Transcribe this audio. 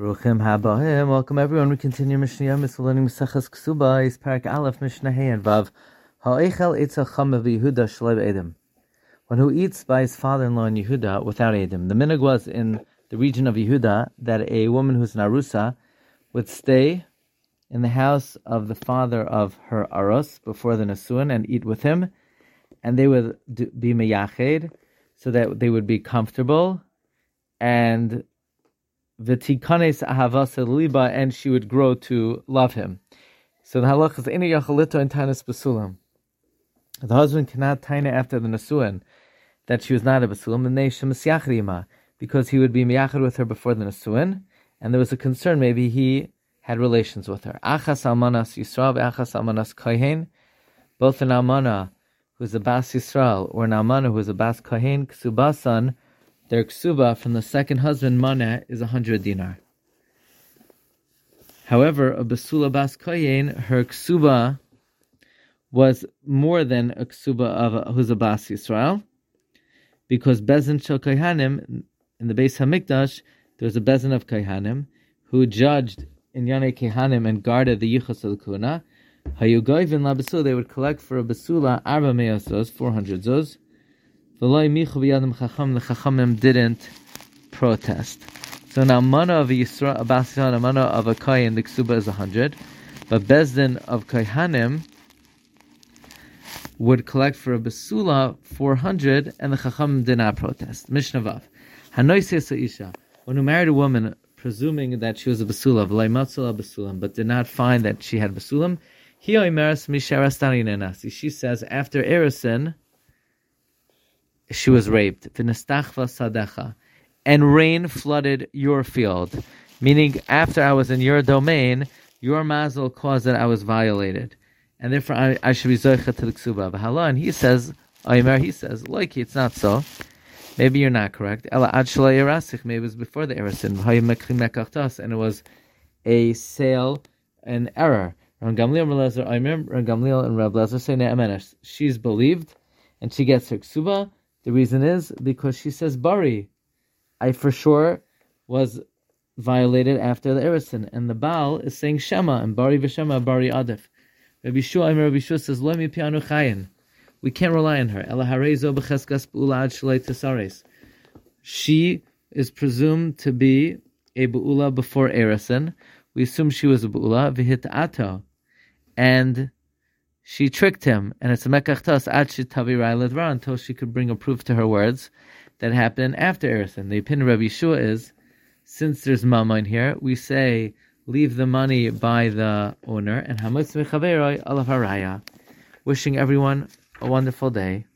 Baruchim Habahim. Welcome everyone. We continue Mishnah Yomis. We're learning Mesachas Ksuba. Is Perek Aleph Mishnah Hey and Vav. Ha'echel Eitzah Chama Yehuda Shlev Edom. One who eats by his father-in-law in Yehuda without Edom. The minig was in the region of Yehuda that a woman who's an arusa would stay in the house of the father of her arus before the Nasuan and eat with him, and they would be meyached so that they would be comfortable and v'tikanes ahavas liba, and she would grow to love him. So the halach is ina yachalito and tanis basulam. The husband cannot taina after the nasuin that she was not a basulam, and they because he would be miyachad with her before the nasuin, and there was a concern maybe he had relations with her. Achas almanas Yisrael, achas almanas kohen, both an almana who's a bas Yisrael or an almana who is a bas kohen ksubasan their ksuba from the second husband, mana, is a hundred dinar. However, a basula bas koyin, her ksuba was more than a ksuba of a, who's a bas Yisrael, because bezin shel kohanim in the base hamikdash there was a bezin of kohanim who judged in yane kohanim and guarded the yichus of the kuna. Hayugoyvin la basula they would collect for a basula arba meosos four hundred zos the Chachamim didn't protest. So now mana of a Yisra, a mana of a Kayin, the Ksuba is a hundred, but Bezdin of Kayhanim would collect for a Basula 400, and the Chachamim did not protest. Mishnah Vav. When you married a woman, presuming that she was a Basula, V'laimatzula Basulam, but did not find that she had Basulam, he She says, after Erison, she was raped. And rain flooded your field. Meaning, after I was in your domain, your mazel caused that I was violated. And therefore, I, I should be zoicha to the ksuba. And he says, Aymer, he says, like it's not so. Maybe you're not correct. Ela ad Maybe it was before the erasin. And it was a sale, an error. Ran Gamliel and Rab say She's believed, and she gets her ksuba, the reason is because she says Bari. I for sure was violated after the Erison, and the Baal is saying Shema, and Bari v'Shema, Bari Adif. Rabbi Shua, Rabbi Shua says, Lo pianu chayin. We can't rely on her. She is presumed to be a bu'ula before Erison. We assume she was a bu'ula, v'hit ato. And she tricked him, and it's a mekachtas ad tavi until she could bring a proof to her words that happened after Erison. The opinion of Rabbi Yeshua is, since there's mama here, we say leave the money by the owner and hametz mechaveroi alav haraya. Wishing everyone a wonderful day.